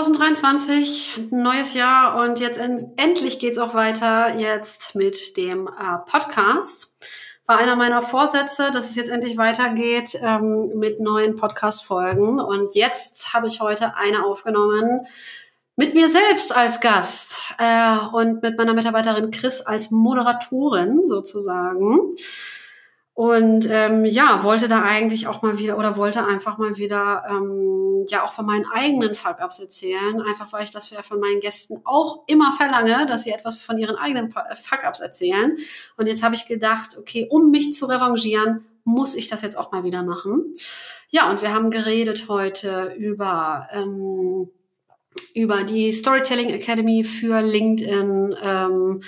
So, 2023, neues Jahr und jetzt en endlich geht's auch weiter jetzt mit dem äh, Podcast. War einer meiner Vorsätze, dass es jetzt endlich weitergeht ähm, mit neuen Podcast-Folgen. Und jetzt habe ich heute eine aufgenommen mit mir selbst als Gast äh, und mit meiner Mitarbeiterin Chris als Moderatorin sozusagen. Und ähm, ja, wollte da eigentlich auch mal wieder oder wollte einfach mal wieder ähm, ja auch von meinen eigenen Fuck-Ups erzählen. Einfach weil ich das ja von meinen Gästen auch immer verlange, dass sie etwas von ihren eigenen äh, Fuck-Ups erzählen. Und jetzt habe ich gedacht, okay, um mich zu revanchieren, muss ich das jetzt auch mal wieder machen. Ja, und wir haben geredet heute über ähm, über die Storytelling Academy für LinkedIn. Ähm,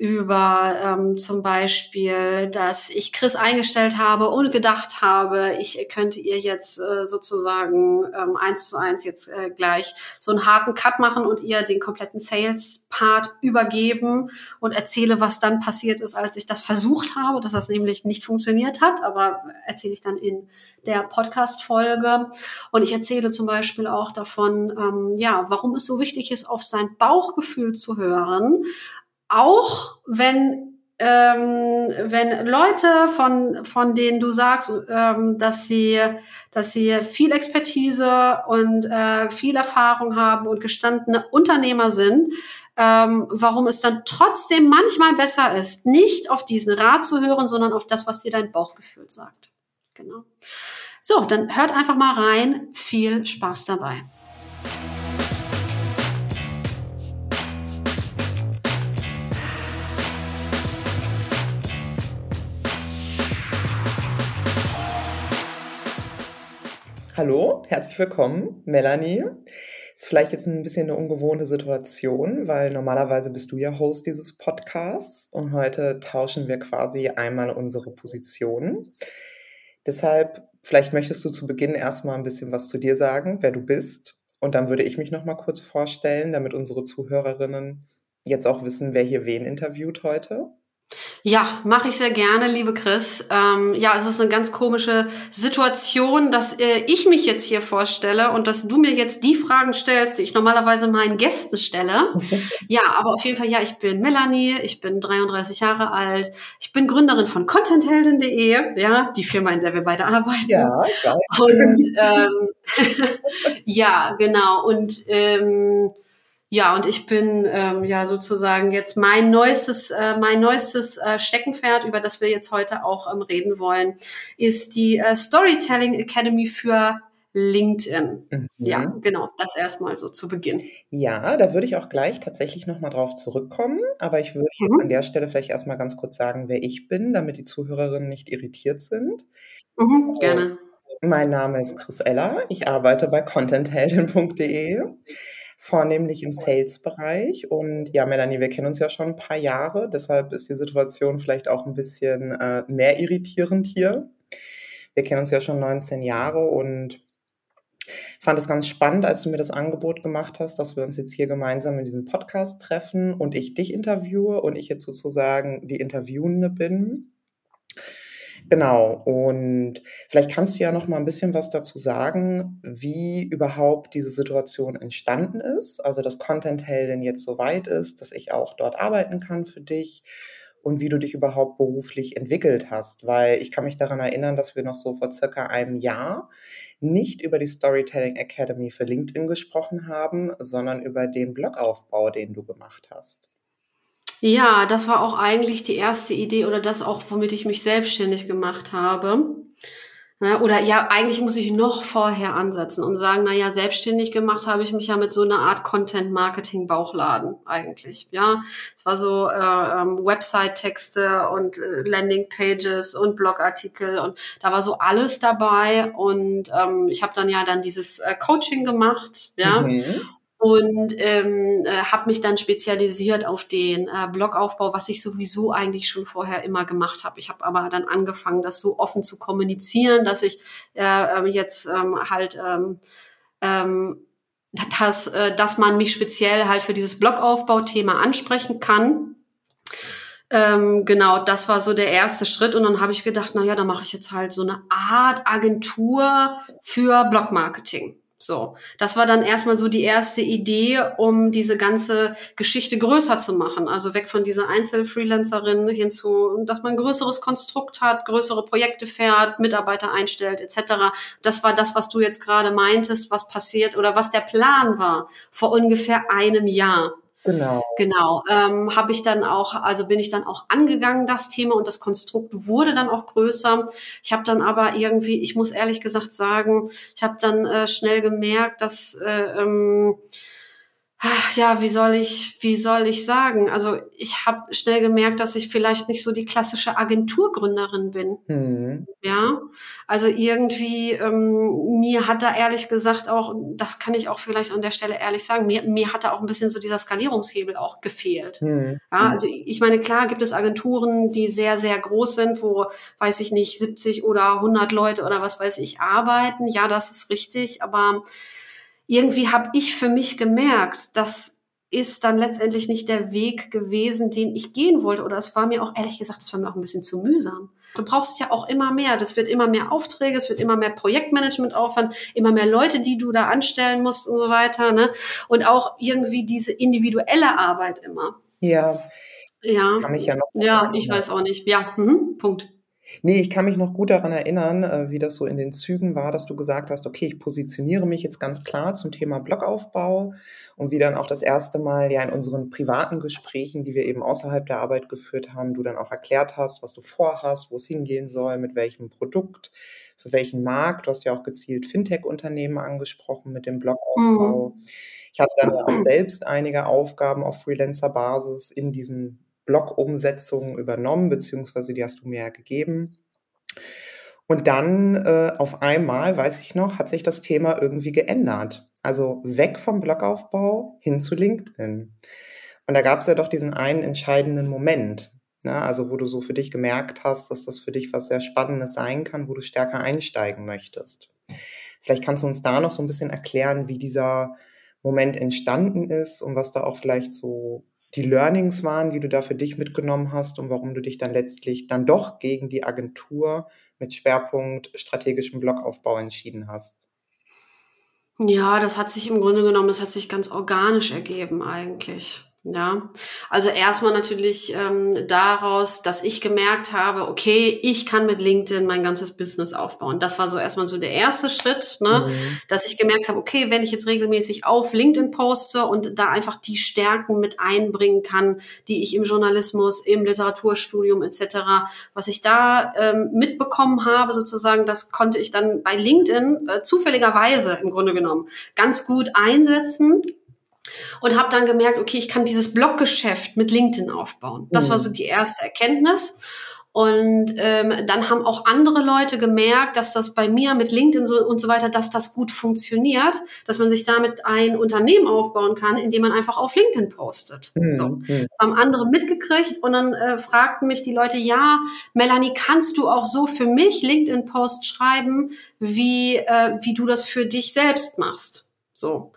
über ähm, zum Beispiel, dass ich Chris eingestellt habe und gedacht habe, ich könnte ihr jetzt äh, sozusagen ähm, eins zu eins jetzt äh, gleich so einen harten Cut machen und ihr den kompletten Sales-Part übergeben und erzähle, was dann passiert ist, als ich das versucht habe, dass das nämlich nicht funktioniert hat, aber erzähle ich dann in der Podcast-Folge. Und ich erzähle zum Beispiel auch davon, ähm, ja, warum es so wichtig ist, auf sein Bauchgefühl zu hören, auch wenn ähm, wenn Leute von von denen du sagst, ähm, dass sie dass sie viel Expertise und äh, viel Erfahrung haben und gestandene Unternehmer sind, ähm, warum es dann trotzdem manchmal besser ist, nicht auf diesen Rat zu hören, sondern auf das, was dir dein Bauchgefühl sagt. Genau. So, dann hört einfach mal rein. Viel Spaß dabei. Hallo, herzlich willkommen, Melanie. Ist vielleicht jetzt ein bisschen eine ungewohnte Situation, weil normalerweise bist du ja Host dieses Podcasts und heute tauschen wir quasi einmal unsere Positionen. Deshalb, vielleicht möchtest du zu Beginn erstmal ein bisschen was zu dir sagen, wer du bist. Und dann würde ich mich nochmal kurz vorstellen, damit unsere Zuhörerinnen jetzt auch wissen, wer hier wen interviewt heute. Ja, mache ich sehr gerne, liebe Chris. Ähm, ja, es ist eine ganz komische Situation, dass äh, ich mich jetzt hier vorstelle und dass du mir jetzt die Fragen stellst, die ich normalerweise meinen Gästen stelle. ja, aber auf jeden Fall, ja, ich bin Melanie, ich bin 33 Jahre alt, ich bin Gründerin von contenthelden.de, ja, die Firma, in der wir beide arbeiten. Ja, weiß. Und ähm, ja, genau. Und ähm, ja, und ich bin ähm, ja sozusagen jetzt mein neuestes, äh, mein neuestes äh, Steckenpferd, über das wir jetzt heute auch ähm, reden wollen, ist die äh, Storytelling Academy für LinkedIn. Mhm. Ja, genau, das erstmal so zu Beginn. Ja, da würde ich auch gleich tatsächlich nochmal drauf zurückkommen, aber ich würde mhm. an der Stelle vielleicht erstmal ganz kurz sagen, wer ich bin, damit die Zuhörerinnen nicht irritiert sind. Mhm, also, gerne. Mein Name ist Chris Eller, ich arbeite bei contentheldin.de vornehmlich im Sales-Bereich. Und ja, Melanie, wir kennen uns ja schon ein paar Jahre, deshalb ist die Situation vielleicht auch ein bisschen äh, mehr irritierend hier. Wir kennen uns ja schon 19 Jahre und fand es ganz spannend, als du mir das Angebot gemacht hast, dass wir uns jetzt hier gemeinsam in diesem Podcast treffen und ich dich interviewe und ich jetzt sozusagen die Interviewende bin. Genau. Und vielleicht kannst du ja noch mal ein bisschen was dazu sagen, wie überhaupt diese Situation entstanden ist. Also, dass Content Heldin jetzt so weit ist, dass ich auch dort arbeiten kann für dich und wie du dich überhaupt beruflich entwickelt hast. Weil ich kann mich daran erinnern, dass wir noch so vor circa einem Jahr nicht über die Storytelling Academy für LinkedIn gesprochen haben, sondern über den Blogaufbau, den du gemacht hast. Ja, das war auch eigentlich die erste Idee oder das auch, womit ich mich selbstständig gemacht habe. Oder ja, eigentlich muss ich noch vorher ansetzen und sagen, na ja, selbstständig gemacht habe ich mich ja mit so einer Art Content-Marketing-Bauchladen eigentlich. Ja, es war so äh, ähm, Website-Texte und äh, Landing-Pages und Blogartikel und da war so alles dabei und ähm, ich habe dann ja dann dieses äh, Coaching gemacht, ja, mhm und ähm, äh, habe mich dann spezialisiert auf den äh, Blogaufbau, was ich sowieso eigentlich schon vorher immer gemacht habe. Ich habe aber dann angefangen, das so offen zu kommunizieren, dass ich äh, ähm, jetzt ähm, halt ähm, ähm, dass, äh, dass man mich speziell halt für dieses Blogaufbau-Thema ansprechen kann. Ähm, genau, das war so der erste Schritt und dann habe ich gedacht, na ja, dann mache ich jetzt halt so eine Art Agentur für Blogmarketing. So, das war dann erstmal so die erste Idee, um diese ganze Geschichte größer zu machen. Also weg von dieser Einzelfreelancerin hin zu, dass man ein größeres Konstrukt hat, größere Projekte fährt, Mitarbeiter einstellt etc. Das war das, was du jetzt gerade meintest, was passiert oder was der Plan war vor ungefähr einem Jahr. Genau. Genau. Ähm, Habe ich dann auch, also bin ich dann auch angegangen, das Thema und das Konstrukt wurde dann auch größer. Ich habe dann aber irgendwie, ich muss ehrlich gesagt sagen, ich habe dann äh, schnell gemerkt, dass äh, ähm, ja, wie soll ich, wie soll ich sagen? Also ich habe schnell gemerkt, dass ich vielleicht nicht so die klassische Agenturgründerin bin. Mhm. Ja, also irgendwie ähm, mir hat da ehrlich gesagt auch, das kann ich auch vielleicht an der Stelle ehrlich sagen, mir, mir hat da auch ein bisschen so dieser Skalierungshebel auch gefehlt. Mhm. Ja, also ich meine, klar gibt es Agenturen, die sehr, sehr groß sind, wo, weiß ich nicht, 70 oder 100 Leute oder was weiß ich arbeiten. Ja, das ist richtig, aber irgendwie habe ich für mich gemerkt, das ist dann letztendlich nicht der Weg gewesen, den ich gehen wollte. Oder es war mir auch, ehrlich gesagt, es war mir auch ein bisschen zu mühsam. Du brauchst ja auch immer mehr. Das wird immer mehr Aufträge, es wird immer mehr Projektmanagementaufwand, immer mehr Leute, die du da anstellen musst und so weiter. Ne? Und auch irgendwie diese individuelle Arbeit immer. Ja. Ja. Kann mich ja noch. Ja, ich weiß auch nicht. Ja, mhm. Punkt. Nee, ich kann mich noch gut daran erinnern, äh, wie das so in den Zügen war, dass du gesagt hast, okay, ich positioniere mich jetzt ganz klar zum Thema Blogaufbau und wie dann auch das erste Mal ja in unseren privaten Gesprächen, die wir eben außerhalb der Arbeit geführt haben, du dann auch erklärt hast, was du vorhast, wo es hingehen soll, mit welchem Produkt, für welchen Markt. Du hast ja auch gezielt Fintech-Unternehmen angesprochen mit dem Blogaufbau. Mhm. Ich hatte dann ja auch selbst einige Aufgaben auf Freelancer-Basis in diesen Blog-Umsetzungen übernommen, beziehungsweise die hast du mir ja gegeben. Und dann äh, auf einmal, weiß ich noch, hat sich das Thema irgendwie geändert. Also weg vom Blogaufbau hin zu LinkedIn. Und da gab es ja doch diesen einen entscheidenden Moment. Ne? Also wo du so für dich gemerkt hast, dass das für dich was sehr Spannendes sein kann, wo du stärker einsteigen möchtest. Vielleicht kannst du uns da noch so ein bisschen erklären, wie dieser Moment entstanden ist und was da auch vielleicht so die Learnings waren, die du da für dich mitgenommen hast und warum du dich dann letztlich dann doch gegen die Agentur mit Schwerpunkt strategischem Blogaufbau entschieden hast. Ja, das hat sich im Grunde genommen, das hat sich ganz organisch ergeben eigentlich. Ja, also erstmal natürlich ähm, daraus, dass ich gemerkt habe, okay, ich kann mit LinkedIn mein ganzes Business aufbauen. Das war so erstmal so der erste Schritt, ne? Mhm. dass ich gemerkt habe, okay, wenn ich jetzt regelmäßig auf LinkedIn poste und da einfach die Stärken mit einbringen kann, die ich im Journalismus, im Literaturstudium etc., was ich da ähm, mitbekommen habe, sozusagen, das konnte ich dann bei LinkedIn äh, zufälligerweise im Grunde genommen ganz gut einsetzen und habe dann gemerkt, okay, ich kann dieses Bloggeschäft mit LinkedIn aufbauen. Das mhm. war so die erste Erkenntnis. Und ähm, dann haben auch andere Leute gemerkt, dass das bei mir mit LinkedIn so und so weiter, dass das gut funktioniert, dass man sich damit ein Unternehmen aufbauen kann, indem man einfach auf LinkedIn postet. Mhm. So mhm. haben andere mitgekriegt und dann äh, fragten mich die Leute: Ja, Melanie, kannst du auch so für mich LinkedIn-Post schreiben, wie äh, wie du das für dich selbst machst? So.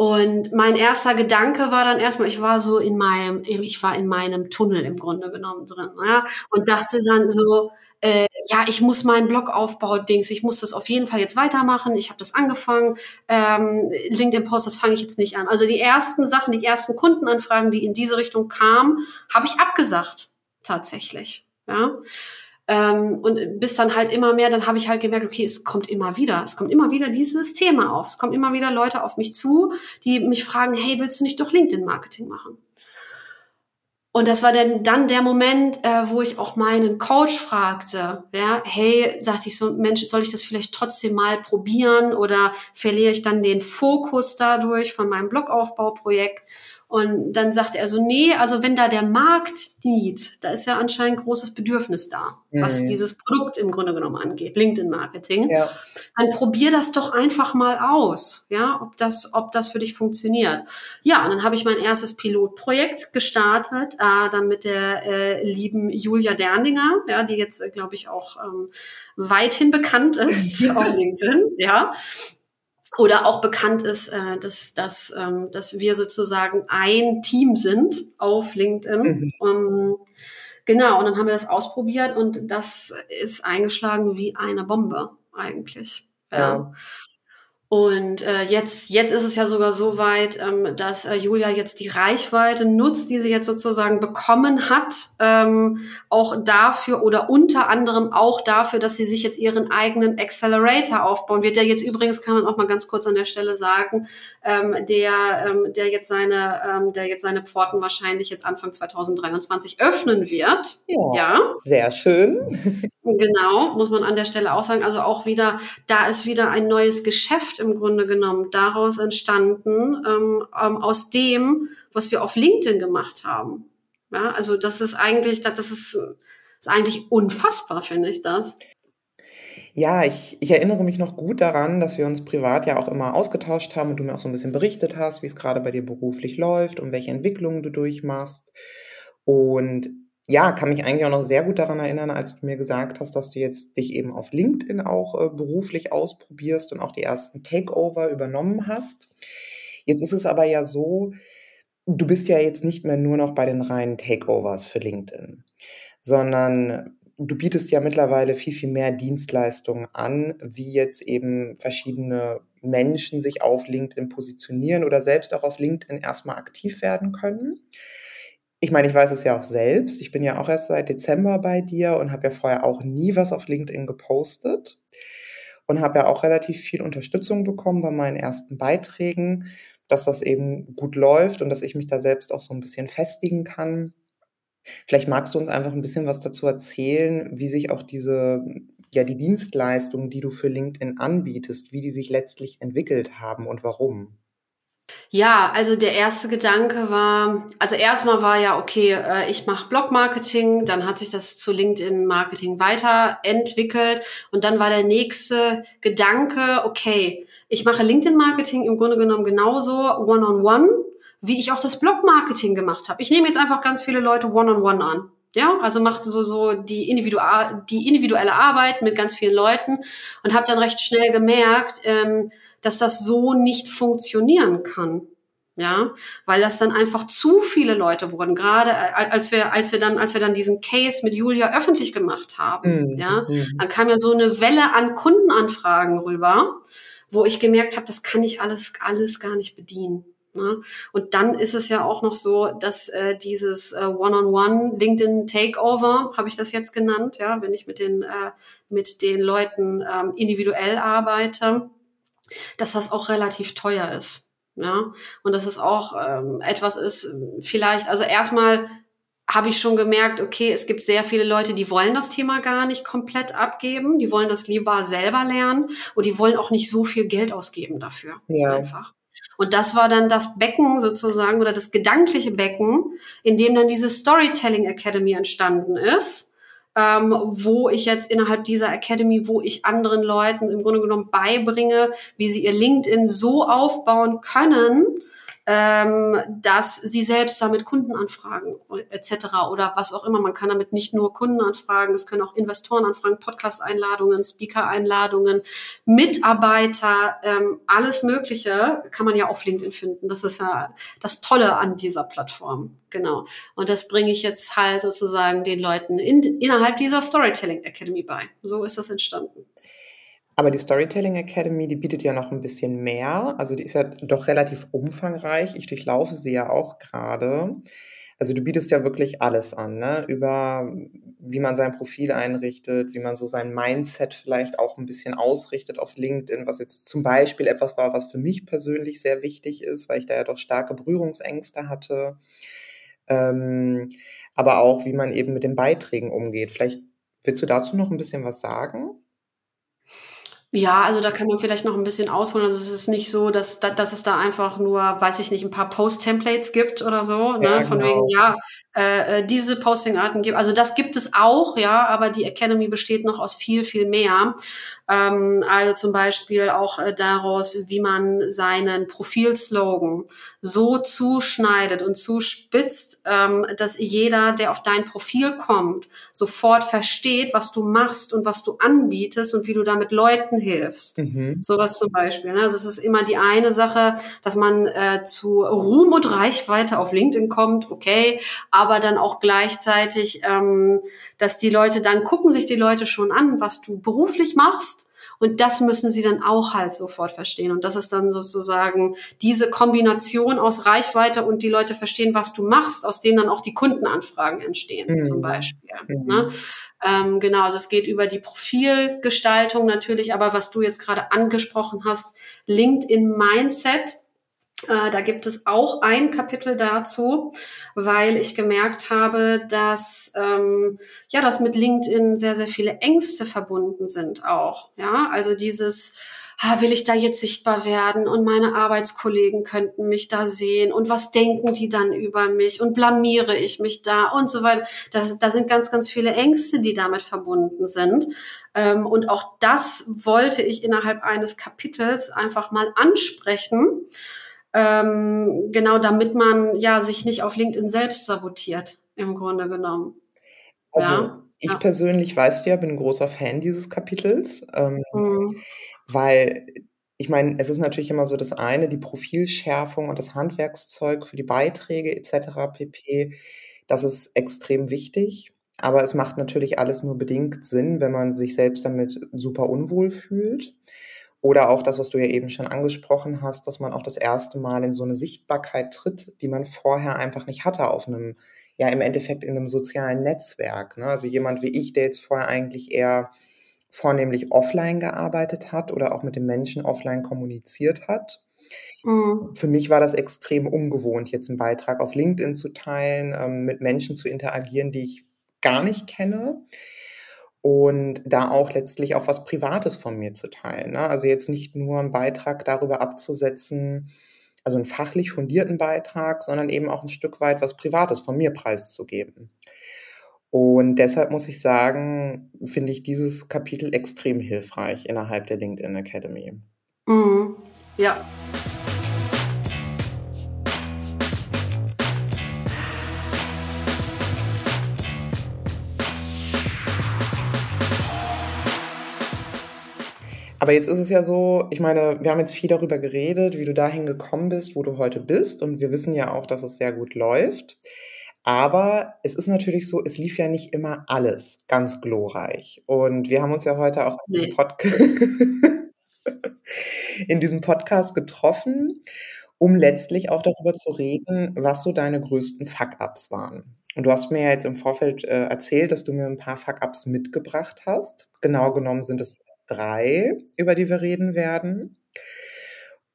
Und mein erster Gedanke war dann erstmal, ich war so in meinem, ich war in meinem Tunnel im Grunde genommen drin, ja, und dachte dann so, äh, ja, ich muss meinen Blogaufbau Dings, ich muss das auf jeden Fall jetzt weitermachen. Ich habe das angefangen. Ähm, LinkedIn Post, das fange ich jetzt nicht an. Also die ersten Sachen, die ersten Kundenanfragen, die in diese Richtung kamen, habe ich abgesagt tatsächlich. Ja. Ähm, und bis dann halt immer mehr, dann habe ich halt gemerkt, okay, es kommt immer wieder, es kommt immer wieder dieses Thema auf. Es kommen immer wieder Leute auf mich zu, die mich fragen, hey, willst du nicht doch LinkedIn-Marketing machen? Und das war dann, dann der Moment, äh, wo ich auch meinen Coach fragte, ja, hey, sagte ich so, Mensch, soll ich das vielleicht trotzdem mal probieren oder verliere ich dann den Fokus dadurch von meinem Blogaufbauprojekt? Und dann sagte er so, nee, also wenn da der Markt need, da ist ja anscheinend großes Bedürfnis da, mhm. was dieses Produkt im Grunde genommen angeht, LinkedIn-Marketing, ja. dann probier das doch einfach mal aus, ja, ob das, ob das für dich funktioniert. Ja, und dann habe ich mein erstes Pilotprojekt gestartet, äh, dann mit der äh, lieben Julia Derninger, ja, die jetzt, äh, glaube ich, auch ähm, weithin bekannt ist auf LinkedIn, ja oder auch bekannt ist, äh, dass, dass, ähm, dass wir sozusagen ein Team sind auf LinkedIn. Mhm. Ähm, genau, und dann haben wir das ausprobiert und das ist eingeschlagen wie eine Bombe eigentlich. Ja. ja. Und äh, jetzt, jetzt ist es ja sogar so weit, ähm, dass äh, Julia jetzt die Reichweite nutzt, die sie jetzt sozusagen bekommen hat, ähm, auch dafür oder unter anderem auch dafür, dass sie sich jetzt ihren eigenen Accelerator aufbauen wird. Der jetzt übrigens, kann man auch mal ganz kurz an der Stelle sagen, ähm, der, ähm, der jetzt seine, ähm, der jetzt seine Pforten wahrscheinlich jetzt Anfang 2023 öffnen wird. Ja, ja. sehr schön. Genau, muss man an der Stelle auch sagen. Also auch wieder, da ist wieder ein neues Geschäft im Grunde genommen daraus entstanden, ähm, ähm, aus dem, was wir auf LinkedIn gemacht haben. Ja, also das ist eigentlich, das ist, ist eigentlich unfassbar, finde ich das. Ja, ich, ich erinnere mich noch gut daran, dass wir uns privat ja auch immer ausgetauscht haben und du mir auch so ein bisschen berichtet hast, wie es gerade bei dir beruflich läuft und welche Entwicklungen du durchmachst. Und ja, kann mich eigentlich auch noch sehr gut daran erinnern, als du mir gesagt hast, dass du jetzt dich eben auf LinkedIn auch äh, beruflich ausprobierst und auch die ersten Takeover übernommen hast. Jetzt ist es aber ja so, du bist ja jetzt nicht mehr nur noch bei den reinen Takeovers für LinkedIn, sondern du bietest ja mittlerweile viel, viel mehr Dienstleistungen an, wie jetzt eben verschiedene Menschen sich auf LinkedIn positionieren oder selbst auch auf LinkedIn erstmal aktiv werden können ich meine, ich weiß es ja auch selbst. Ich bin ja auch erst seit Dezember bei dir und habe ja vorher auch nie was auf LinkedIn gepostet und habe ja auch relativ viel Unterstützung bekommen bei meinen ersten Beiträgen, dass das eben gut läuft und dass ich mich da selbst auch so ein bisschen festigen kann. Vielleicht magst du uns einfach ein bisschen was dazu erzählen, wie sich auch diese, ja, die Dienstleistungen, die du für LinkedIn anbietest, wie die sich letztlich entwickelt haben und warum. Ja, also der erste Gedanke war, also erstmal war ja, okay, äh, ich mache Blog-Marketing, dann hat sich das zu LinkedIn-Marketing weiterentwickelt und dann war der nächste Gedanke, okay, ich mache LinkedIn-Marketing im Grunde genommen genauso one-on-one, -on -one, wie ich auch das Blog-Marketing gemacht habe. Ich nehme jetzt einfach ganz viele Leute one-on-one -on -one an. Ja, also machte so, so die, individual, die individuelle Arbeit mit ganz vielen Leuten und habe dann recht schnell gemerkt, ähm, dass das so nicht funktionieren kann. Ja, weil das dann einfach zu viele Leute wurden. Gerade äh, als wir, als wir dann, als wir dann diesen Case mit Julia öffentlich gemacht haben, mhm. ja, mhm. dann kam ja so eine Welle an Kundenanfragen rüber, wo ich gemerkt habe, das kann ich alles, alles gar nicht bedienen. Ne? Und dann ist es ja auch noch so, dass äh, dieses äh, One-on-One LinkedIn Takeover, habe ich das jetzt genannt, ja, wenn ich mit den äh, mit den Leuten ähm, individuell arbeite, dass das auch relativ teuer ist. Ja, und dass es auch ähm, etwas ist, vielleicht, also erstmal habe ich schon gemerkt, okay, es gibt sehr viele Leute, die wollen das Thema gar nicht komplett abgeben, die wollen das lieber selber lernen und die wollen auch nicht so viel Geld ausgeben dafür. Ja. Einfach. Und das war dann das Becken sozusagen oder das gedankliche Becken, in dem dann diese Storytelling Academy entstanden ist ähm, wo ich jetzt innerhalb dieser Academy, wo ich anderen Leuten im Grunde genommen beibringe, wie sie ihr LinkedIn so aufbauen können, ähm, dass sie selbst damit Kunden anfragen etc. oder was auch immer. Man kann damit nicht nur Kunden anfragen, es können auch Investoren anfragen, Podcast-Einladungen, Speaker-Einladungen, Mitarbeiter, ähm, alles Mögliche kann man ja auf LinkedIn finden. Das ist ja das Tolle an dieser Plattform. Genau. Und das bringe ich jetzt halt sozusagen den Leuten in, innerhalb dieser Storytelling Academy bei. So ist das entstanden. Aber die Storytelling Academy, die bietet ja noch ein bisschen mehr. Also die ist ja doch relativ umfangreich. Ich durchlaufe sie ja auch gerade. Also du bietest ja wirklich alles an, ne? Über wie man sein Profil einrichtet, wie man so sein Mindset vielleicht auch ein bisschen ausrichtet auf LinkedIn, was jetzt zum Beispiel etwas war, was für mich persönlich sehr wichtig ist, weil ich da ja doch starke Berührungsängste hatte. Ähm, aber auch, wie man eben mit den Beiträgen umgeht. Vielleicht willst du dazu noch ein bisschen was sagen? Ja, also da kann man vielleicht noch ein bisschen ausholen. Also es ist nicht so, dass, dass es da einfach nur, weiß ich nicht, ein paar Post-Templates gibt oder so, ne? Ja, Von wegen, genau. ja, äh, äh, diese Posting-Arten gibt. Also das gibt es auch, ja, aber die Academy besteht noch aus viel, viel mehr. Ähm, also zum Beispiel auch äh, daraus, wie man seinen Profilslogan so zuschneidet und zuspitzt, ähm, dass jeder, der auf dein Profil kommt, sofort versteht, was du machst und was du anbietest und wie du damit Leuten hilfst. Mhm. Sowas zum Beispiel. Ne? Also es ist immer die eine Sache, dass man äh, zu Ruhm und Reichweite auf LinkedIn kommt, okay, aber dann auch gleichzeitig ähm, dass die Leute dann gucken sich die Leute schon an, was du beruflich machst Und das müssen sie dann auch halt sofort verstehen. Und das ist dann sozusagen diese Kombination aus Reichweite und die Leute verstehen, was du machst, aus denen dann auch die Kundenanfragen entstehen, mhm. zum Beispiel. Mhm. Ne? Ähm, genau, also es geht über die Profilgestaltung natürlich, aber was du jetzt gerade angesprochen hast, LinkedIn Mindset äh, da gibt es auch ein Kapitel dazu, weil ich gemerkt habe, dass ähm, ja, dass mit LinkedIn sehr sehr viele Ängste verbunden sind auch. Ja, also dieses ah, will ich da jetzt sichtbar werden und meine Arbeitskollegen könnten mich da sehen und was denken die dann über mich und blamiere ich mich da und so weiter. Das, da sind ganz, ganz viele Ängste, die damit verbunden sind. Ähm, und auch das wollte ich innerhalb eines Kapitels einfach mal ansprechen ähm, genau, damit man ja sich nicht auf LinkedIn selbst sabotiert, im Grunde genommen. Also, ja? ich ja. persönlich, weißt du ja, bin ein großer Fan dieses Kapitels, ähm, mhm. weil ich meine, es ist natürlich immer so das eine, die Profilschärfung und das Handwerkszeug für die Beiträge etc. pp. Das ist extrem wichtig. Aber es macht natürlich alles nur bedingt Sinn, wenn man sich selbst damit super unwohl fühlt. Oder auch das, was du ja eben schon angesprochen hast, dass man auch das erste Mal in so eine Sichtbarkeit tritt, die man vorher einfach nicht hatte auf einem, ja im Endeffekt in einem sozialen Netzwerk. Ne? Also jemand wie ich, der jetzt vorher eigentlich eher vornehmlich offline gearbeitet hat oder auch mit den Menschen offline kommuniziert hat. Mhm. Für mich war das extrem ungewohnt, jetzt einen Beitrag auf LinkedIn zu teilen, ähm, mit Menschen zu interagieren, die ich gar nicht kenne und da auch letztlich auch was Privates von mir zu teilen. Ne? Also jetzt nicht nur einen Beitrag darüber abzusetzen, also einen fachlich fundierten Beitrag, sondern eben auch ein Stück weit was Privates von mir preiszugeben. Und deshalb muss ich sagen, finde ich dieses Kapitel extrem hilfreich innerhalb der LinkedIn Academy. Mhm. Ja. Aber jetzt ist es ja so, ich meine, wir haben jetzt viel darüber geredet, wie du dahin gekommen bist, wo du heute bist. Und wir wissen ja auch, dass es sehr gut läuft. Aber es ist natürlich so, es lief ja nicht immer alles ganz glorreich. Und wir haben uns ja heute auch nee. in diesem Podcast getroffen, um letztlich auch darüber zu reden, was so deine größten Fuck-ups waren. Und du hast mir ja jetzt im Vorfeld äh, erzählt, dass du mir ein paar Fuck-ups mitgebracht hast. Genau genommen sind es drei, über die wir reden werden.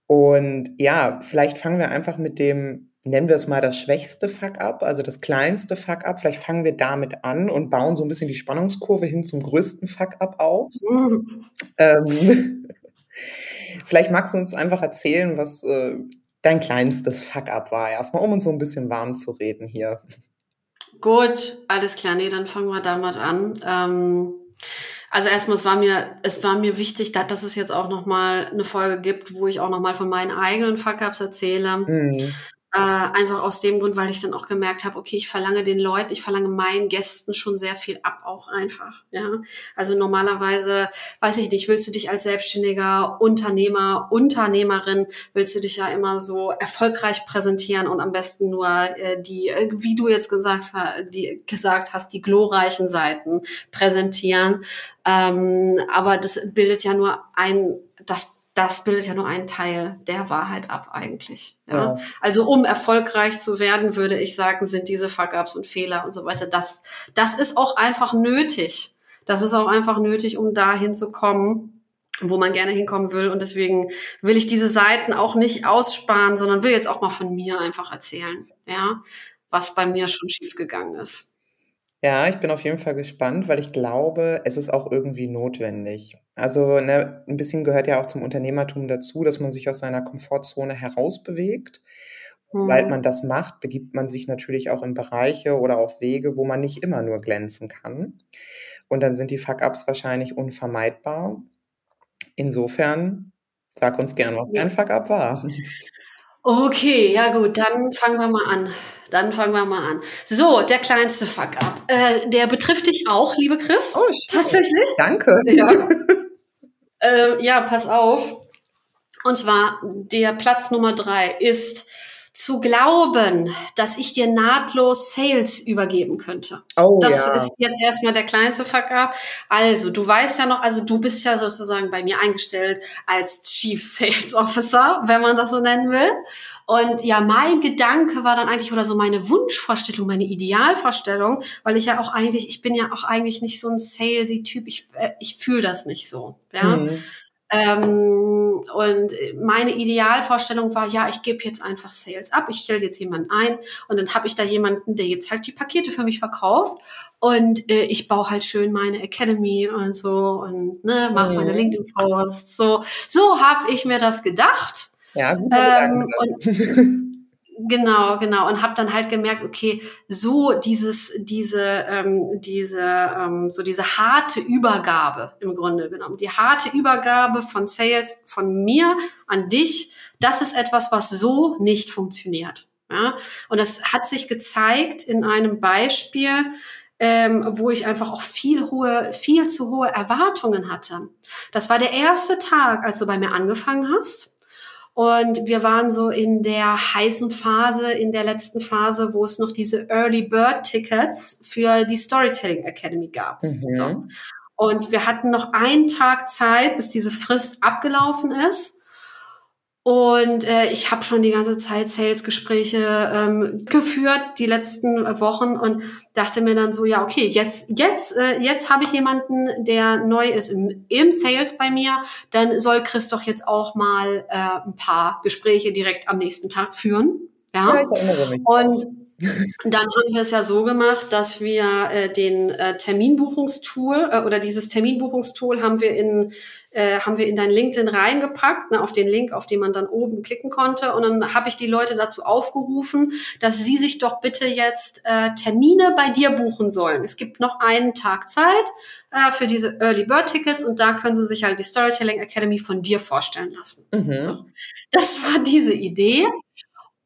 Und ja, vielleicht fangen wir einfach mit dem, nennen wir es mal das schwächste Fuck-up, also das kleinste Fuck-up. Vielleicht fangen wir damit an und bauen so ein bisschen die Spannungskurve hin zum größten Fuck-up auf. ähm, vielleicht magst du uns einfach erzählen, was äh, dein kleinstes Fuck-up war, erstmal, um uns so ein bisschen warm zu reden hier. Gut, alles klar, nee, dann fangen wir damit an. Ähm also erstmal, es war mir, es war mir wichtig, dass es jetzt auch nochmal eine Folge gibt, wo ich auch nochmal von meinen eigenen Fuck-Ups erzähle. Mhm. Äh, einfach aus dem Grund, weil ich dann auch gemerkt habe, okay, ich verlange den Leuten, ich verlange meinen Gästen schon sehr viel ab, auch einfach. Ja, also normalerweise, weiß ich nicht, willst du dich als selbstständiger Unternehmer, Unternehmerin, willst du dich ja immer so erfolgreich präsentieren und am besten nur äh, die, wie du jetzt gesagt, die, gesagt hast, die glorreichen Seiten präsentieren. Ähm, aber das bildet ja nur ein, das das bildet ja nur einen Teil der Wahrheit ab eigentlich. Ja? ja. Also um erfolgreich zu werden, würde ich sagen, sind diese Fuck-ups und Fehler und so weiter. Das, das ist auch einfach nötig. Das ist auch einfach nötig, um dahin zu kommen, wo man gerne hinkommen will. Und deswegen will ich diese Seiten auch nicht aussparen, sondern will jetzt auch mal von mir einfach erzählen, ja, was bei mir schon schiefgegangen ist. Ja, ich bin auf jeden Fall gespannt, weil ich glaube, es ist auch irgendwie notwendig. Also ne, ein bisschen gehört ja auch zum Unternehmertum dazu, dass man sich aus seiner Komfortzone herausbewegt. Mhm. Weil man das macht, begibt man sich natürlich auch in Bereiche oder auf Wege, wo man nicht immer nur glänzen kann. Und dann sind die Fuck-ups wahrscheinlich unvermeidbar. Insofern, sag uns gern, was dein Fuck-up war. Okay, ja gut, dann fangen wir mal an. Dann fangen wir mal an. So, der kleinste Fuck-up. Äh, der betrifft dich auch, liebe Chris. Oh, Tatsächlich? Danke. Ja. äh, ja, pass auf. Und zwar, der Platz Nummer drei ist, zu glauben, dass ich dir nahtlos Sales übergeben könnte. Oh, das ja. ist jetzt erstmal der kleinste Fuck up. Also, du weißt ja noch, also du bist ja sozusagen bei mir eingestellt als Chief Sales Officer, wenn man das so nennen will. Und ja, mein Gedanke war dann eigentlich, oder so meine Wunschvorstellung, meine Idealvorstellung, weil ich ja auch eigentlich, ich bin ja auch eigentlich nicht so ein salesy Typ, ich, äh, ich fühle das nicht so. Ja. Mhm. Ähm, und meine Idealvorstellung war, ja, ich gebe jetzt einfach Sales ab, ich stelle jetzt jemanden ein und dann habe ich da jemanden, der jetzt halt die Pakete für mich verkauft und äh, ich baue halt schön meine Academy und so und ne, mache Mhm. meine LinkedIn-Posts. So, so habe ich mir das gedacht. Ja, guter Ähm, Gedanke. Genau, genau. Und habe dann halt gemerkt, okay, so dieses, diese, ähm, diese, ähm, so diese harte Übergabe im Grunde genommen, die harte Übergabe von Sales von mir an dich, das ist etwas, was so nicht funktioniert. Ja? Und das hat sich gezeigt in einem Beispiel, ähm, wo ich einfach auch viel hohe, viel zu hohe Erwartungen hatte. Das war der erste Tag, als du bei mir angefangen hast. Und wir waren so in der heißen Phase, in der letzten Phase, wo es noch diese Early Bird Tickets für die Storytelling Academy gab. Mhm. So. Und wir hatten noch einen Tag Zeit, bis diese Frist abgelaufen ist. Und äh, ich habe schon die ganze Zeit Sales-Gespräche ähm, geführt, die letzten Wochen und dachte mir dann so, ja, okay, jetzt, jetzt, äh, jetzt habe ich jemanden, der neu ist im, im Sales bei mir, dann soll Chris doch jetzt auch mal äh, ein paar Gespräche direkt am nächsten Tag führen. Ja, Ja, ich erinnere mich. und dann haben wir es ja so gemacht, dass wir äh, den äh, Terminbuchungstool äh, oder dieses Terminbuchungstool haben wir in äh, haben wir in dein LinkedIn reingepackt, ne, auf den Link, auf den man dann oben klicken konnte. Und dann habe ich die Leute dazu aufgerufen, dass sie sich doch bitte jetzt äh, Termine bei dir buchen sollen. Es gibt noch einen Tag Zeit äh, für diese Early Bird Tickets und da können sie sich halt die Storytelling Academy von dir vorstellen lassen. Mhm. So. Das war diese Idee.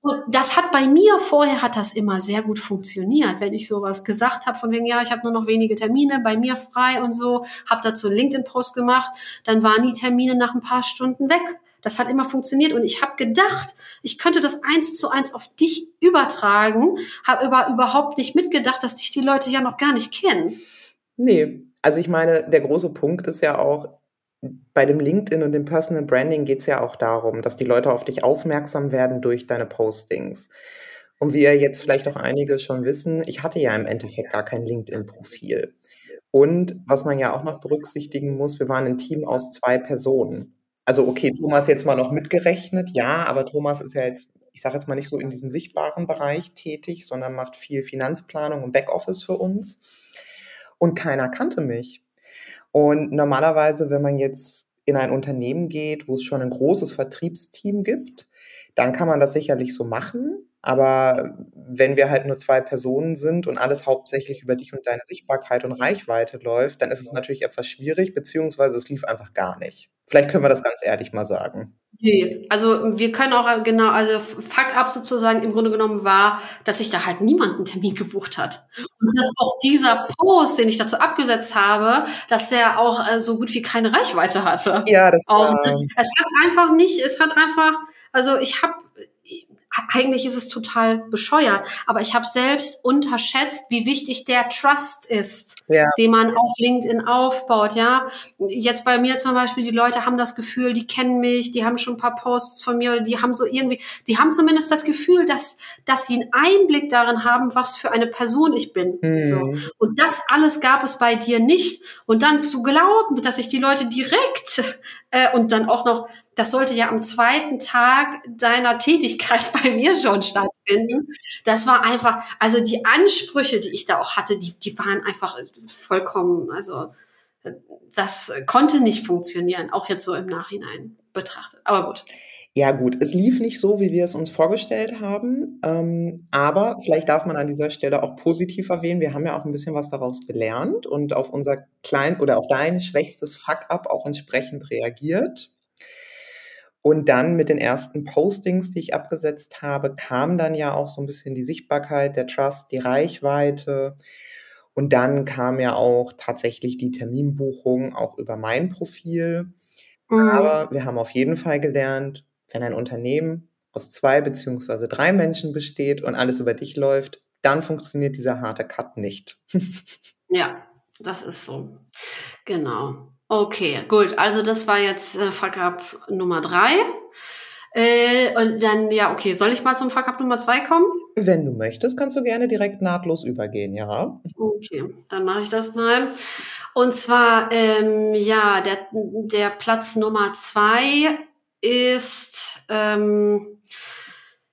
Und das hat bei mir vorher hat das immer sehr gut funktioniert, wenn ich sowas gesagt habe von wegen ja, ich habe nur noch wenige Termine bei mir frei und so, habe dazu LinkedIn Post gemacht, dann waren die Termine nach ein paar Stunden weg. Das hat immer funktioniert und ich habe gedacht, ich könnte das eins zu eins auf dich übertragen, habe aber überhaupt nicht mitgedacht, dass dich die Leute ja noch gar nicht kennen. Nee, also ich meine, der große Punkt ist ja auch, bei dem LinkedIn und dem Personal Branding geht es ja auch darum, dass die Leute auf dich aufmerksam werden durch deine Postings. Und wie ihr jetzt vielleicht auch einige schon wissen, ich hatte ja im Endeffekt gar kein LinkedIn-Profil. Und was man ja auch noch berücksichtigen muss, wir waren ein Team aus zwei Personen. Also okay, Thomas jetzt mal noch mitgerechnet, ja, aber Thomas ist ja jetzt, ich sage jetzt mal nicht so in diesem sichtbaren Bereich tätig, sondern macht viel Finanzplanung und Backoffice für uns. Und keiner kannte mich. Und normalerweise, wenn man jetzt in ein Unternehmen geht, wo es schon ein großes Vertriebsteam gibt, dann kann man das sicherlich so machen. Aber wenn wir halt nur zwei Personen sind und alles hauptsächlich über dich und deine Sichtbarkeit und Reichweite läuft, dann ist es natürlich etwas schwierig, beziehungsweise es lief einfach gar nicht. Vielleicht können wir das ganz ehrlich mal sagen. Nee, also wir können auch genau, also Fuck up sozusagen im Grunde genommen war, dass sich da halt niemand einen Termin gebucht hat. Und dass auch dieser Post, den ich dazu abgesetzt habe, dass der auch äh, so gut wie keine Reichweite hatte. Ja, das Auch, war, es hat einfach nicht, es hat einfach, also ich habe eigentlich ist es total bescheuert, aber ich habe selbst unterschätzt, wie wichtig der Trust ist, ja, den man auf LinkedIn aufbaut, ja. Jetzt bei mir zum Beispiel, die Leute haben das Gefühl, die kennen mich, die haben schon ein paar Posts von mir oder die haben so irgendwie, die haben zumindest das Gefühl, dass, dass sie einen Einblick darin haben, was für eine Person ich bin. hm, So. Und das alles gab es bei dir nicht. Und dann zu glauben, dass sich die Leute direkt äh, und dann auch noch, das sollte ja am zweiten Tag deiner Tätigkeit bei mir schon stattfinden. Das war einfach, also die Ansprüche, die ich da auch hatte, die, die waren einfach vollkommen, also äh, das konnte nicht funktionieren, auch jetzt so im Nachhinein betrachtet. Aber gut. Ja, gut, es lief nicht so, wie wir es uns vorgestellt haben. Ähm, aber vielleicht darf man an dieser Stelle auch positiv erwähnen, wir haben ja auch ein bisschen was daraus gelernt und auf unser klein oder auf dein schwächstes Fuck-up auch entsprechend reagiert. Und dann mit den ersten Postings, die ich abgesetzt habe, kam dann ja auch so ein bisschen die Sichtbarkeit, der Trust, die Reichweite. Und dann kam ja auch tatsächlich die Terminbuchung auch über mein Profil. Mhm. Aber wir haben auf jeden Fall gelernt, wenn ein Unternehmen aus zwei beziehungsweise drei Menschen besteht und alles über dich läuft, dann funktioniert dieser harte Cut nicht. ja, das ist so. Genau. Okay, gut. Also das war jetzt äh, Fuck Up Nummer drei. Äh, und dann, ja, okay, soll ich mal zum Fuck Up Nummer zwei kommen? Wenn du möchtest, kannst du gerne direkt nahtlos übergehen, ja. Okay, dann mache ich das mal. Und zwar, ähm, ja, der, der Platz Nummer zwei ist, ähm,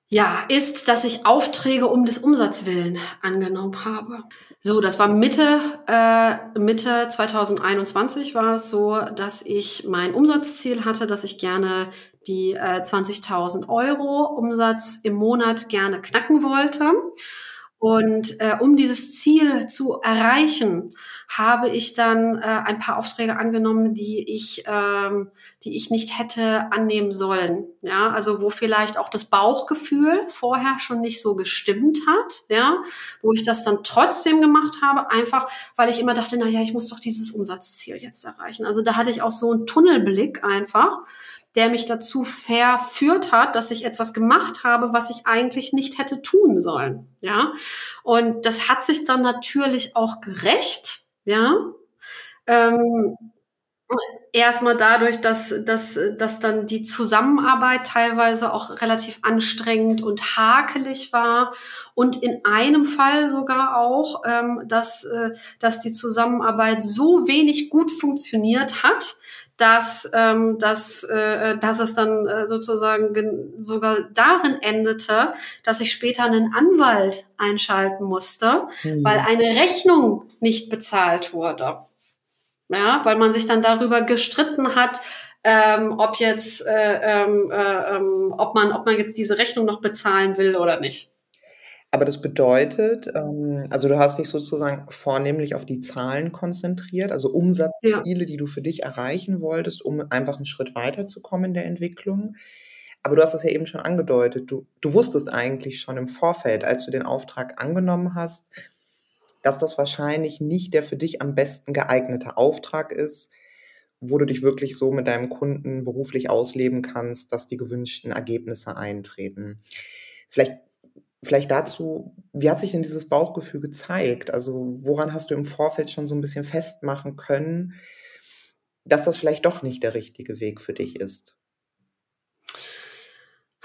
ja, ist, dass ich Aufträge um des Umsatzes willen angenommen habe. So, das war Mitte, äh, Mitte 2021 war es so, dass ich mein Umsatzziel hatte, dass ich gerne die äh, 20.000 Euro Umsatz im Monat gerne knacken wollte. Und äh, um dieses Ziel zu erreichen, habe ich dann äh, ein paar Aufträge angenommen, die ich, ähm, die ich nicht hätte annehmen sollen. Ja, also wo vielleicht auch das Bauchgefühl vorher schon nicht so gestimmt hat. Ja, wo ich das dann trotzdem gemacht habe, einfach weil ich immer dachte, na ja, ich muss doch dieses Umsatzziel jetzt erreichen. Also da hatte ich auch so einen Tunnelblick einfach der mich dazu verführt hat, dass ich etwas gemacht habe, was ich eigentlich nicht hätte tun sollen. Ja, und das hat sich dann natürlich auch gerecht. Ja, ähm, erstmal dadurch, dass, dass, dass dann die Zusammenarbeit teilweise auch relativ anstrengend und hakelig war und in einem Fall sogar auch, ähm, dass, äh, dass die Zusammenarbeit so wenig gut funktioniert hat, dass, ähm, dass, äh, dass es dann äh, sozusagen sogar darin endete, dass ich später einen Anwalt einschalten musste, mhm. weil eine Rechnung nicht bezahlt wurde. Ja, weil man sich dann darüber gestritten hat, ähm, ob jetzt, äh, ähm, äh, ähm, ob man, ob man jetzt diese Rechnung noch bezahlen will oder nicht. Aber das bedeutet, ähm, also du hast dich sozusagen vornehmlich auf die Zahlen konzentriert, also Umsatzziele, ja. die du für dich erreichen wolltest, um einfach einen Schritt weiterzukommen in der Entwicklung. Aber du hast es ja eben schon angedeutet, du, du wusstest eigentlich schon im Vorfeld, als du den Auftrag angenommen hast, dass das wahrscheinlich nicht der für dich am besten geeignete Auftrag ist, wo du dich wirklich so mit deinem Kunden beruflich ausleben kannst, dass die gewünschten Ergebnisse eintreten. Vielleicht Vielleicht dazu, wie hat sich denn dieses Bauchgefühl gezeigt? Also woran hast du im Vorfeld schon so ein bisschen festmachen können, dass das vielleicht doch nicht der richtige Weg für dich ist?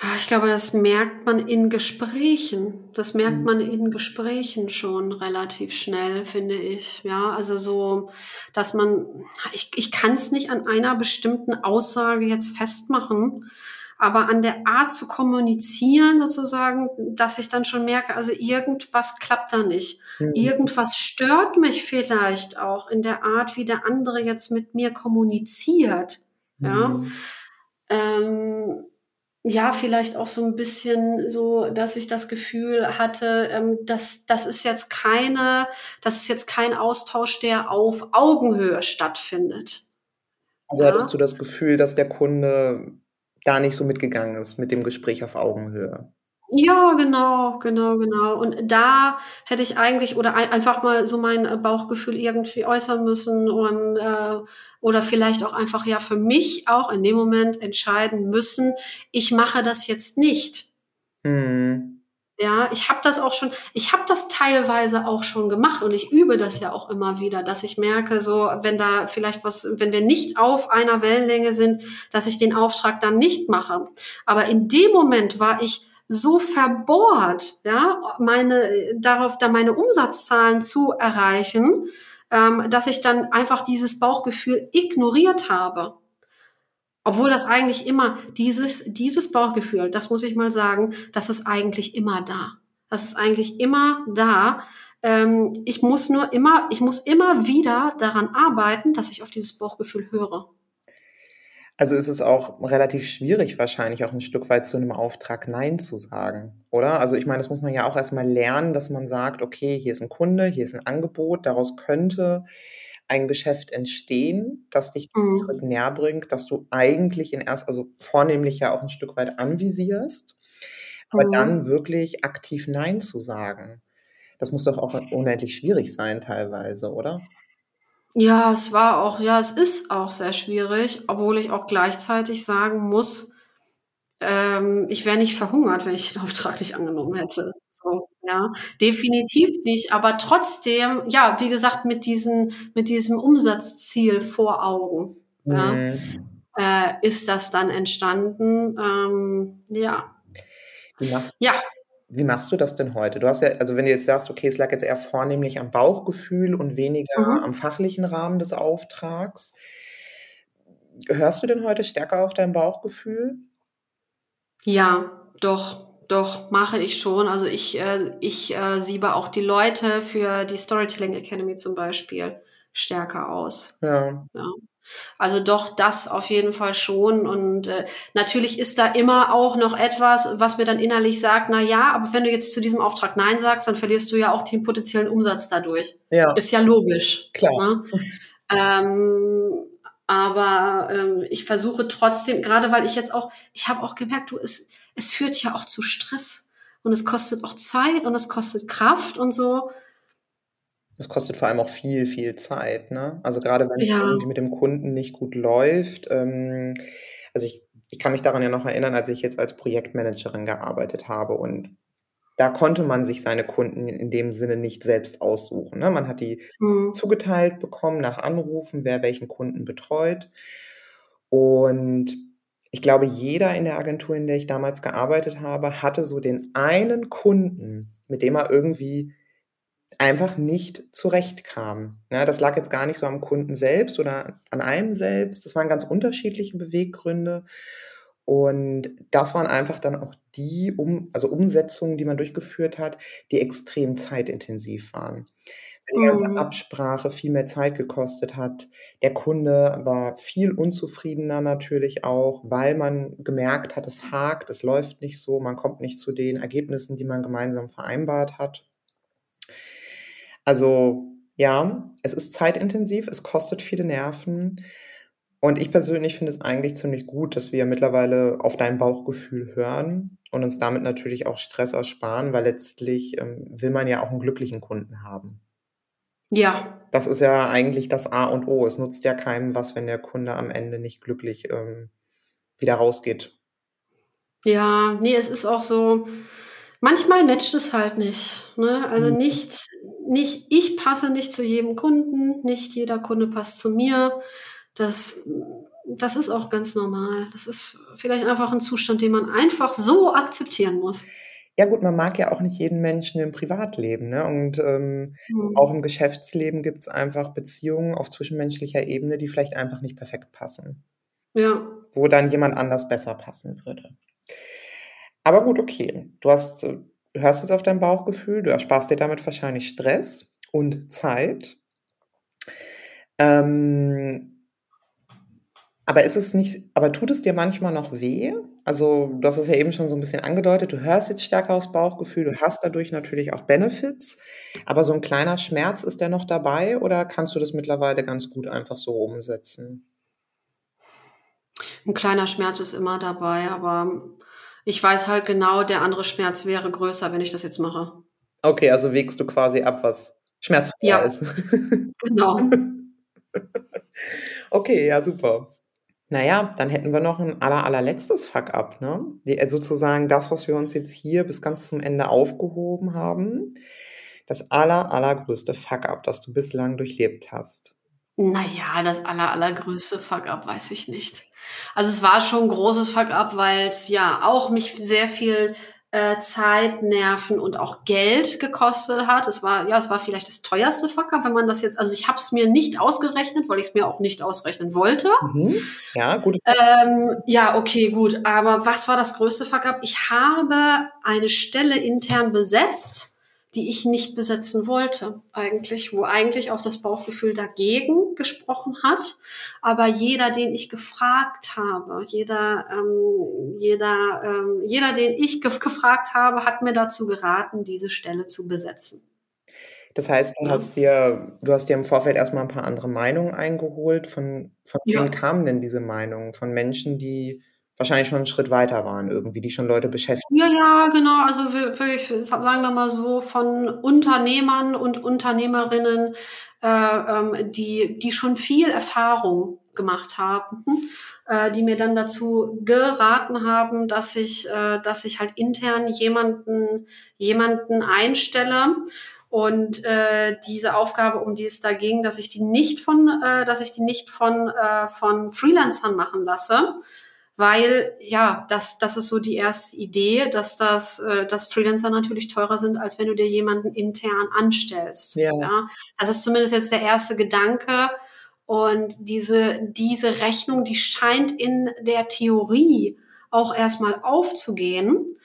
Ah, ich glaube, das merkt man in Gesprächen. Das merkt mhm. man in Gesprächen schon relativ schnell, finde ich. Ja, also so, dass man, ich, ich kann es nicht an einer bestimmten Aussage jetzt festmachen, aber an der Art zu kommunizieren sozusagen, dass ich dann schon merke, also irgendwas klappt da nicht. Mhm. Irgendwas stört mich vielleicht auch in der Art, wie der andere jetzt mit mir kommuniziert. Ja. Mhm. Ähm, ja, vielleicht auch so ein bisschen so, dass ich das Gefühl hatte, ähm, dass das ist jetzt keine, das ist jetzt kein Austausch, der auf Augenhöhe stattfindet. Also ja? hattest du das Gefühl, dass der Kunde da nicht so mitgegangen ist mit dem Gespräch auf Augenhöhe. Ja, genau, genau, genau. Und da hätte ich eigentlich oder ein, einfach mal so mein äh, Bauchgefühl irgendwie äußern müssen und äh, oder vielleicht auch einfach ja für mich auch in dem Moment entscheiden müssen, ich mache das jetzt nicht. Mhm. Ja, ich habe das auch schon, ich habe das teilweise auch schon gemacht und ich übe das ja auch immer wieder, dass ich merke, so wenn da vielleicht was, wenn wir nicht auf einer Wellenlänge sind, dass ich den Auftrag dann nicht mache. Aber in dem Moment war ich so verbohrt, ja, meine darauf, da meine Umsatzzahlen zu erreichen, ähm, dass ich dann einfach dieses Bauchgefühl ignoriert habe. Obwohl das eigentlich immer, dieses, dieses Bauchgefühl, das muss ich mal sagen, das ist eigentlich immer da. Das ist eigentlich immer da. Ähm, ich muss nur immer, ich muss immer wieder daran arbeiten, dass ich auf dieses Bauchgefühl höre. Also ist es auch relativ schwierig, wahrscheinlich auch ein Stück weit zu einem Auftrag Nein zu sagen, oder? Also ich meine, das muss man ja auch erstmal lernen, dass man sagt, okay, hier ist ein Kunde, hier ist ein Angebot, daraus könnte ein Geschäft entstehen, das dich mhm. Schritt näher bringt, dass du eigentlich in erst, also vornehmlich ja auch ein Stück weit anvisierst, aber mhm. dann wirklich aktiv Nein zu sagen. Das muss doch auch unendlich schwierig sein teilweise, oder? Ja, es war auch, ja, es ist auch sehr schwierig, obwohl ich auch gleichzeitig sagen muss, ähm, ich wäre nicht verhungert, wenn ich den Auftrag nicht angenommen hätte. So, ja, definitiv nicht. Aber trotzdem, ja, wie gesagt, mit diesem, mit diesem Umsatzziel vor Augen, mhm. ja, äh, ist das dann entstanden. Ähm, ja. Wie machst, ja. Wie machst du das denn heute? Du hast ja, also wenn du jetzt sagst, okay, es lag jetzt eher vornehmlich am Bauchgefühl und weniger mhm. am fachlichen Rahmen des Auftrags. Hörst du denn heute stärker auf dein Bauchgefühl? Ja, doch, doch, mache ich schon. Also ich, äh, ich äh, siebe auch die Leute für die Storytelling Academy zum Beispiel stärker aus. Ja. ja. Also doch, das auf jeden Fall schon. Und äh, natürlich ist da immer auch noch etwas, was mir dann innerlich sagt, na ja, aber wenn du jetzt zu diesem Auftrag Nein sagst, dann verlierst du ja auch den potenziellen Umsatz dadurch. Ja. Ist ja logisch. Klar. Ne? ähm, aber ähm, ich versuche trotzdem, gerade weil ich jetzt auch, ich habe auch gemerkt, du, es, es führt ja auch zu Stress. Und es kostet auch Zeit und es kostet Kraft und so. Es kostet vor allem auch viel, viel Zeit. Ne? Also gerade wenn es ja. irgendwie mit dem Kunden nicht gut läuft. Ähm, also ich, ich kann mich daran ja noch erinnern, als ich jetzt als Projektmanagerin gearbeitet habe und da konnte man sich seine Kunden in dem Sinne nicht selbst aussuchen. Ne? Man hat die mhm. zugeteilt bekommen nach Anrufen, wer welchen Kunden betreut. Und ich glaube, jeder in der Agentur, in der ich damals gearbeitet habe, hatte so den einen Kunden, mit dem er irgendwie einfach nicht zurechtkam. Ja, das lag jetzt gar nicht so am Kunden selbst oder an einem selbst. Das waren ganz unterschiedliche Beweggründe. Und das waren einfach dann auch die um, also Umsetzungen, die man durchgeführt hat, die extrem zeitintensiv waren. Die ganze mhm. Absprache viel mehr Zeit gekostet hat. Der Kunde war viel unzufriedener natürlich auch, weil man gemerkt hat, es hakt, es läuft nicht so, man kommt nicht zu den Ergebnissen, die man gemeinsam vereinbart hat. Also ja, es ist zeitintensiv, es kostet viele Nerven. Und ich persönlich finde es eigentlich ziemlich gut, dass wir mittlerweile auf dein Bauchgefühl hören und uns damit natürlich auch Stress ersparen, weil letztlich ähm, will man ja auch einen glücklichen Kunden haben. Ja. Das ist ja eigentlich das A und O. Es nutzt ja keinem was, wenn der Kunde am Ende nicht glücklich ähm, wieder rausgeht. Ja, nee, es ist auch so, manchmal matcht es halt nicht. Ne? Also mhm. nicht, nicht, ich passe nicht zu jedem Kunden, nicht jeder Kunde passt zu mir. Das, das ist auch ganz normal. Das ist vielleicht einfach ein Zustand, den man einfach so akzeptieren muss. Ja gut, man mag ja auch nicht jeden Menschen im Privatleben. Ne? Und ähm, mhm. auch im Geschäftsleben gibt es einfach Beziehungen auf zwischenmenschlicher Ebene, die vielleicht einfach nicht perfekt passen. Ja. Wo dann jemand anders besser passen würde. Aber gut, okay. Du hast, du hörst jetzt auf dein Bauchgefühl, du ersparst dir damit wahrscheinlich Stress und Zeit. Ähm, aber ist es nicht, aber tut es dir manchmal noch weh? Also, du hast es ja eben schon so ein bisschen angedeutet, du hörst jetzt stärker aufs Bauchgefühl, du hast dadurch natürlich auch Benefits, aber so ein kleiner Schmerz, ist der noch dabei oder kannst du das mittlerweile ganz gut einfach so umsetzen? Ein kleiner Schmerz ist immer dabei, aber ich weiß halt genau, der andere Schmerz wäre größer, wenn ich das jetzt mache. Okay, also wägst du quasi ab, was schmerzvoller ja. ist. Genau. okay, ja, super. Naja, dann hätten wir noch ein aller, allerletztes Fuck-up, ne? Äh, sozusagen das, was wir uns jetzt hier bis ganz zum Ende aufgehoben haben. Das aller, allergrößte Fuck-up, das du bislang durchlebt hast. Naja, das aller, allergrößte Fuck-up weiß ich nicht. Also es war schon ein großes Fuck-up, weil es ja auch mich sehr viel äh, Zeit, Nerven und auch Geld gekostet hat. Es war, ja, es war vielleicht das teuerste Fucker, wenn man das jetzt, also ich habe es mir nicht ausgerechnet, weil ich es mir auch nicht ausrechnen wollte. Mhm. Ja, gut. Ähm, ja, okay, gut. Aber was war das größte Fuck-up? Ich habe eine Stelle intern besetzt, die ich nicht besetzen wollte, eigentlich, wo eigentlich auch das Bauchgefühl dagegen gesprochen hat. Aber jeder, den ich gefragt habe, jeder, ähm, jeder, ähm, jeder, den ich ge gefragt habe, hat mir dazu geraten, diese Stelle zu besetzen. Das heißt, du ja. hast dir, du hast dir im Vorfeld erstmal ein paar andere Meinungen eingeholt. Von, von ja. wem kamen denn diese Meinungen? Von Menschen, die wahrscheinlich schon einen Schritt weiter waren, irgendwie, die schon Leute beschäftigen. Ja, ja, genau. Also wirklich, sagen wir mal so, von Unternehmern und Unternehmerinnen, äh, ähm, die, die schon viel Erfahrung gemacht haben, äh, die mir dann dazu geraten haben, dass ich, äh, dass ich halt intern jemanden, jemanden einstelle und äh, diese Aufgabe, um die es da ging, dass ich die nicht von, äh, dass ich die nicht von äh, von Freelancern machen lasse, weil ja, das, das ist so die erste Idee, dass das, äh, dass Freelancer natürlich teurer sind, als wenn du dir jemanden intern anstellst. Ja. ja. Das ist zumindest jetzt der erste Gedanke. Und diese, diese Rechnung, die scheint in der Theorie auch erstmal aufzugehen.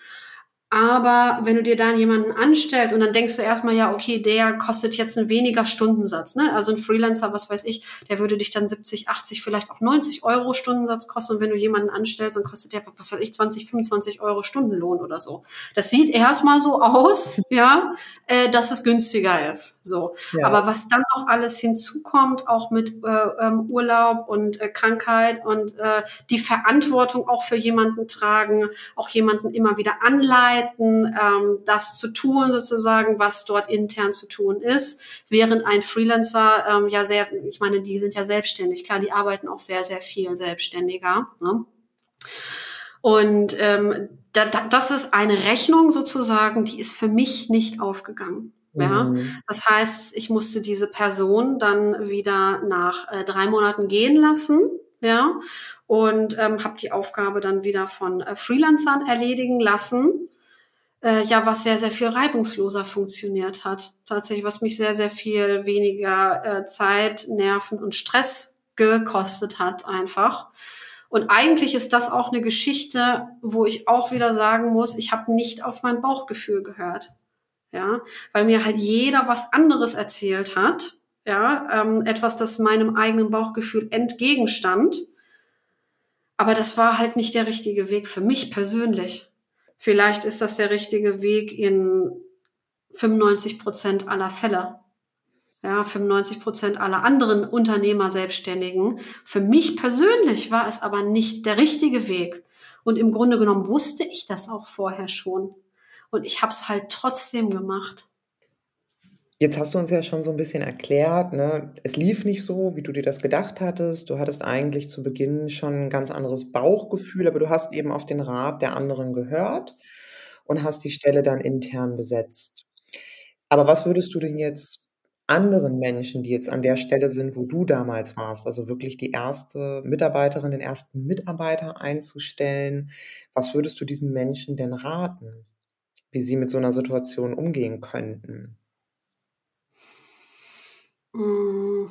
Aber wenn du dir dann jemanden anstellst und dann denkst du erstmal, ja, okay, der kostet jetzt einen weniger Stundensatz. Ne? Also ein Freelancer, was weiß ich, der würde dich dann 70, 80, vielleicht auch 90 Euro Stundensatz kosten. Und wenn du jemanden anstellst, dann kostet der, was weiß ich, 20, 25 Euro Stundenlohn oder so. Das sieht erstmal so aus, ja, äh, dass es günstiger ist. So. Ja. Aber was dann auch alles hinzukommt, auch mit äh, ähm, Urlaub und äh, Krankheit und äh, die Verantwortung auch für jemanden tragen, auch jemanden immer wieder anleiten, Möglichkeiten, ähm, das zu tun, sozusagen, was dort intern zu tun ist, während ein Freelancer ähm, ja sehr, ich meine, die sind ja selbstständig, klar, die arbeiten auch sehr, sehr viel selbstständiger. Ne? Und ähm, da, da, das ist eine Rechnung sozusagen, die ist für mich nicht aufgegangen. Ja, mhm. das heißt, ich musste diese Person dann wieder nach äh, drei Monaten gehen lassen, ja, und ähm, habe die Aufgabe dann wieder von äh, Freelancern erledigen lassen äh, ja, was sehr, sehr viel reibungsloser funktioniert hat. Tatsächlich, was mich sehr, sehr viel weniger äh, Zeit, Nerven und Stress gekostet hat einfach. Und eigentlich ist das auch eine Geschichte, wo ich auch wieder sagen muss, ich habe nicht auf mein Bauchgefühl gehört. Ja, weil mir halt jeder was anderes erzählt hat. Ja, ähm, etwas, das meinem eigenen Bauchgefühl entgegenstand. Aber das war halt nicht der richtige Weg für mich persönlich. Vielleicht ist das der richtige Weg in 95 Prozent aller Fälle. Ja, 95 Prozent aller anderen Unternehmer, Selbstständigen. Für mich persönlich war es aber nicht der richtige Weg. Und im Grunde genommen wusste ich das auch vorher schon. Und ich habe es halt trotzdem gemacht. Jetzt hast du uns ja schon so ein bisschen erklärt, ne, es lief nicht so, wie du dir das gedacht hattest. Du hattest eigentlich zu Beginn schon ein ganz anderes Bauchgefühl, aber du hast eben auf den Rat der anderen gehört und hast die Stelle dann intern besetzt. Aber was würdest du denn jetzt anderen Menschen, die jetzt an der Stelle sind, wo du damals warst, also wirklich die erste Mitarbeiterin, den ersten Mitarbeiter einzustellen, was würdest du diesen Menschen denn raten, wie sie mit so einer Situation umgehen könnten? Mm.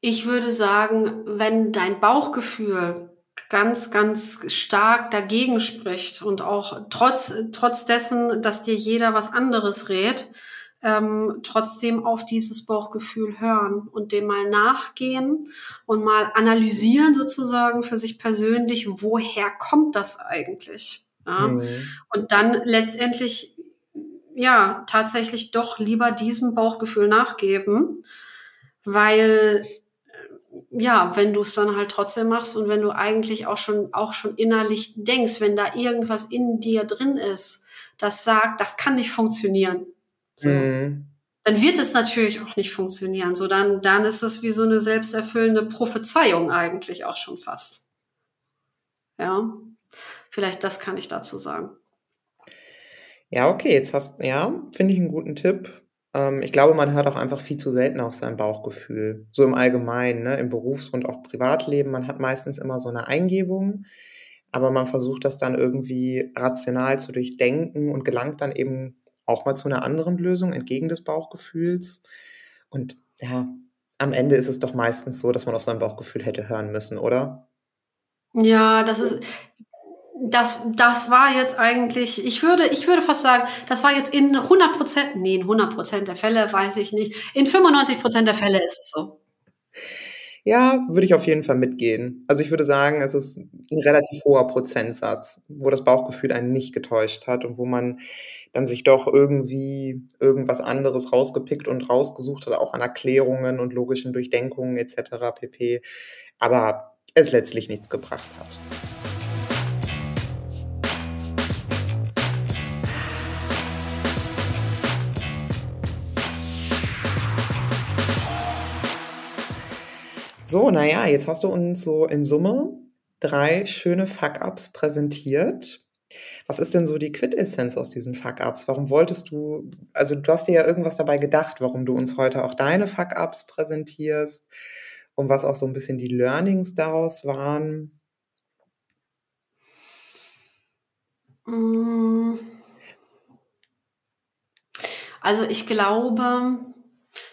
Ich würde sagen, wenn dein Bauchgefühl ganz, ganz stark dagegen spricht und auch trotz, trotz dessen, dass dir jeder was anderes rät, ähm, trotzdem auf dieses Bauchgefühl hören und dem mal nachgehen und mal analysieren sozusagen für sich persönlich, woher kommt das eigentlich? Ja? Mhm. Und dann letztendlich ja tatsächlich doch lieber diesem Bauchgefühl nachgeben, weil äh, ja, wenn du es dann halt trotzdem machst und wenn du eigentlich auch schon auch schon innerlich denkst, wenn da irgendwas in dir drin ist, das sagt, das kann nicht funktionieren, so, mhm. dann wird es natürlich auch nicht funktionieren. So dann dann ist es wie so eine selbsterfüllende Prophezeiung eigentlich auch schon fast. Ja, vielleicht das kann ich dazu sagen. Ja, okay, jetzt hast ja, finde ich einen guten Tipp. Ähm, ich glaube, man hört auch einfach viel zu selten auf sein Bauchgefühl. So im Allgemeinen, ne, im Berufs- und auch Privatleben. Man hat meistens immer so eine Eingebung, aber man versucht das dann irgendwie rational zu durchdenken und gelangt dann eben auch mal zu einer anderen Lösung entgegen des Bauchgefühls. Und ja, am Ende ist es doch meistens so, dass man auf sein Bauchgefühl hätte hören müssen, oder? Ja, das ist, das, das war jetzt eigentlich, ich würde, ich würde fast sagen, das war jetzt in 100 Prozent, nee, in 100 Prozent der Fälle, weiß ich nicht. In 95 Prozent der Fälle ist es so. Ja, würde ich auf jeden Fall mitgehen. Also ich würde sagen, es ist ein relativ hoher Prozentsatz, wo das Bauchgefühl einen nicht getäuscht hat und wo man dann sich doch irgendwie irgendwas anderes rausgepickt und rausgesucht hat, auch an Erklärungen und logischen Durchdenkungen etc. pp. Aber es letztlich nichts gebracht hat. So, naja, jetzt hast du uns so in Summe drei schöne Fuck-Ups präsentiert. Was ist denn so die Quintessenz aus diesen Fuck-Ups? Warum wolltest du, also du hast dir ja irgendwas dabei gedacht, warum du uns heute auch deine Fuck-Ups präsentierst und was auch so ein bisschen die Learnings daraus waren? Mm. Also ich glaube,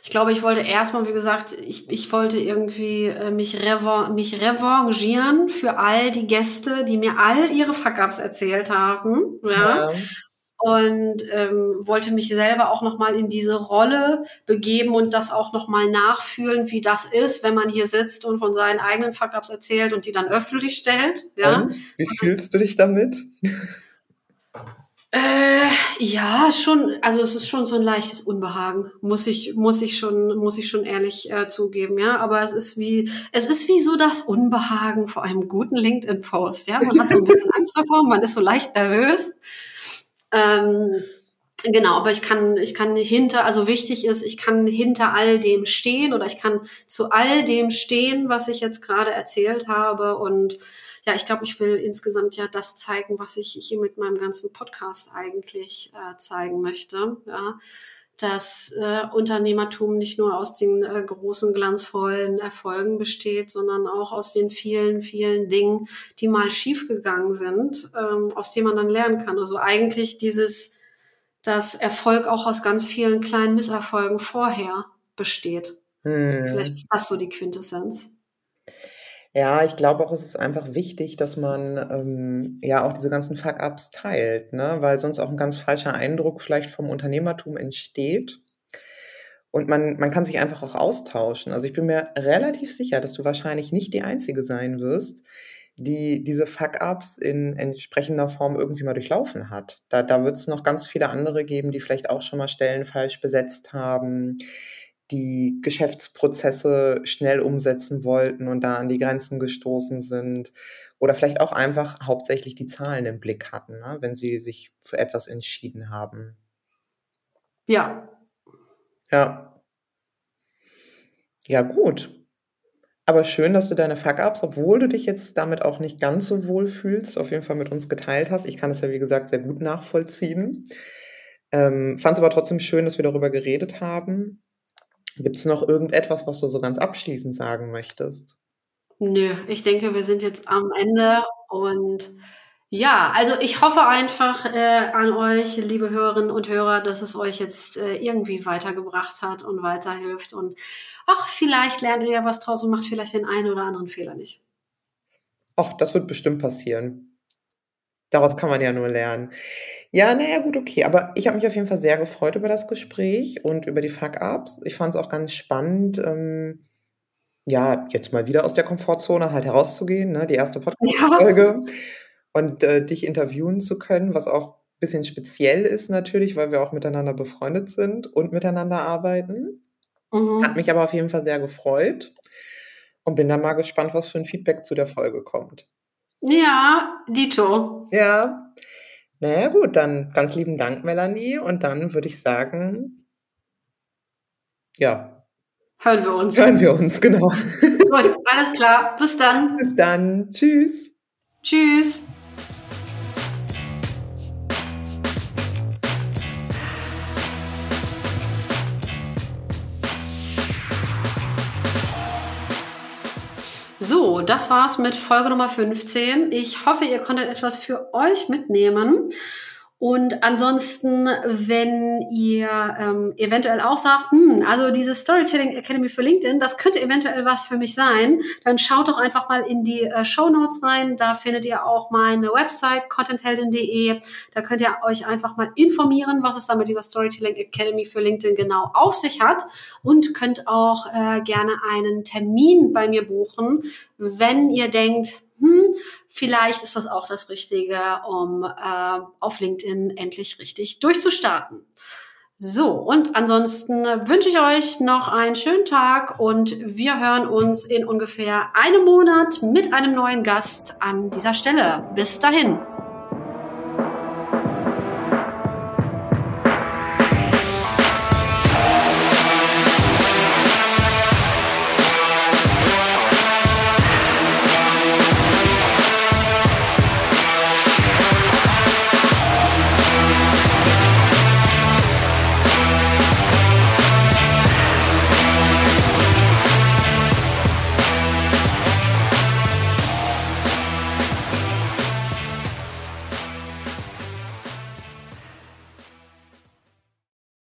ich glaube, ich wollte erstmal, wie gesagt, ich, ich wollte irgendwie äh, mich, revan mich revanchieren für all die Gäste, die mir all ihre Fuck-Ups erzählt haben. Ja. ja. Und ähm, wollte mich selber auch nochmal in diese Rolle begeben und das auch nochmal nachfühlen, wie das ist, wenn man hier sitzt und von seinen eigenen Fuck-Ups erzählt und die dann öffentlich stellt. Ja. Und wie fühlst du dich damit? Äh, ja, schon, also es ist schon so ein leichtes Unbehagen, muss ich, muss ich schon, muss ich schon ehrlich äh, zugeben, ja. Aber es ist wie, es ist wie so das Unbehagen vor einem guten LinkedIn-Post, ja. Man hat so ein bisschen Angst davor, man ist so leicht nervös. Ähm, Genau, aber ich kann, ich kann hinter, also wichtig ist, ich kann hinter all dem stehen oder ich kann zu all dem stehen, was ich jetzt gerade erzählt habe und ja, ich glaube, ich will insgesamt ja das zeigen, was ich hier mit meinem ganzen Podcast eigentlich äh, zeigen möchte. Ja dass äh, Unternehmertum nicht nur aus den äh, großen, glanzvollen Erfolgen besteht, sondern auch aus den vielen, vielen Dingen, die mal schiefgegangen sind, ähm, aus denen man dann lernen kann. Also eigentlich dieses, dass Erfolg auch aus ganz vielen kleinen Misserfolgen vorher besteht. Hm. Vielleicht ist das so die Quintessenz. Ja, ich glaube auch, es ist einfach wichtig, dass man ähm, ja auch diese ganzen Fuck-ups teilt, ne? weil sonst auch ein ganz falscher Eindruck vielleicht vom Unternehmertum entsteht. Und man, man kann sich einfach auch austauschen. Also ich bin mir relativ sicher, dass du wahrscheinlich nicht die Einzige sein wirst, die diese Fuck-ups in entsprechender Form irgendwie mal durchlaufen hat. Da, da wird es noch ganz viele andere geben, die vielleicht auch schon mal Stellen falsch besetzt haben, die Geschäftsprozesse schnell umsetzen wollten und da an die Grenzen gestoßen sind oder vielleicht auch einfach hauptsächlich die Zahlen im Blick hatten, ne, wenn sie sich für etwas entschieden haben. Ja. Ja. Ja, gut. Aber schön, dass du deine Fuck-Ups, obwohl du dich jetzt damit auch nicht ganz so wohl fühlst, auf jeden Fall mit uns geteilt hast. Ich kann es ja, wie gesagt, sehr gut nachvollziehen. Ähm, Fand es aber trotzdem schön, dass wir darüber geredet haben. Gibt es noch irgendetwas, was du so ganz abschließend sagen möchtest? Nö, ich denke, wir sind jetzt am Ende und ja, also ich hoffe einfach äh, an euch, liebe Hörerinnen und Hörer, dass es euch jetzt äh, irgendwie weitergebracht hat und weiterhilft und ach, vielleicht lernt ihr ja was draus und macht vielleicht den einen oder anderen Fehler nicht. Ach, das wird bestimmt passieren. Daraus kann man ja nur lernen. Ja, naja, gut, okay. Aber ich habe mich auf jeden Fall sehr gefreut über das Gespräch und über die Fuck-Ups. Ich fand es auch ganz spannend, ähm, ja, jetzt mal wieder aus der Komfortzone halt herauszugehen, ne? die erste Podcast-Folge. Ja. Und äh, dich interviewen zu können, was auch ein bisschen speziell ist natürlich, weil wir auch miteinander befreundet sind und miteinander arbeiten. Mhm. Hat mich aber auf jeden Fall sehr gefreut und bin dann mal gespannt, was für ein Feedback zu der Folge kommt. Ja, Dito. Ja. Naja, gut, dann ganz lieben Dank, Melanie. Und dann würde ich sagen, ja. Hören wir uns. Hören wir uns, genau. Gut, alles klar. Bis dann. Bis dann. Tschüss. Tschüss. So, das war's mit Folge Nummer 15. Ich hoffe, ihr konntet etwas für euch mitnehmen. Und ansonsten, wenn ihr ähm, eventuell auch sagt, hm, also diese Storytelling Academy für LinkedIn, das könnte eventuell was für mich sein, dann schaut doch einfach mal in die äh, Show Notes rein. Da findet ihr auch meine Website contentheldin.de. Da könnt ihr euch einfach mal informieren, was es da mit dieser Storytelling Academy für LinkedIn genau auf sich hat und könnt auch äh, gerne einen Termin bei mir buchen, wenn ihr denkt, hm, vielleicht ist das auch das Richtige, um äh, auf LinkedIn endlich richtig durchzustarten. So, und ansonsten wünsche ich euch noch einen schönen Tag und wir hören uns in ungefähr einem Monat mit einem neuen Gast an dieser Stelle. Bis dahin.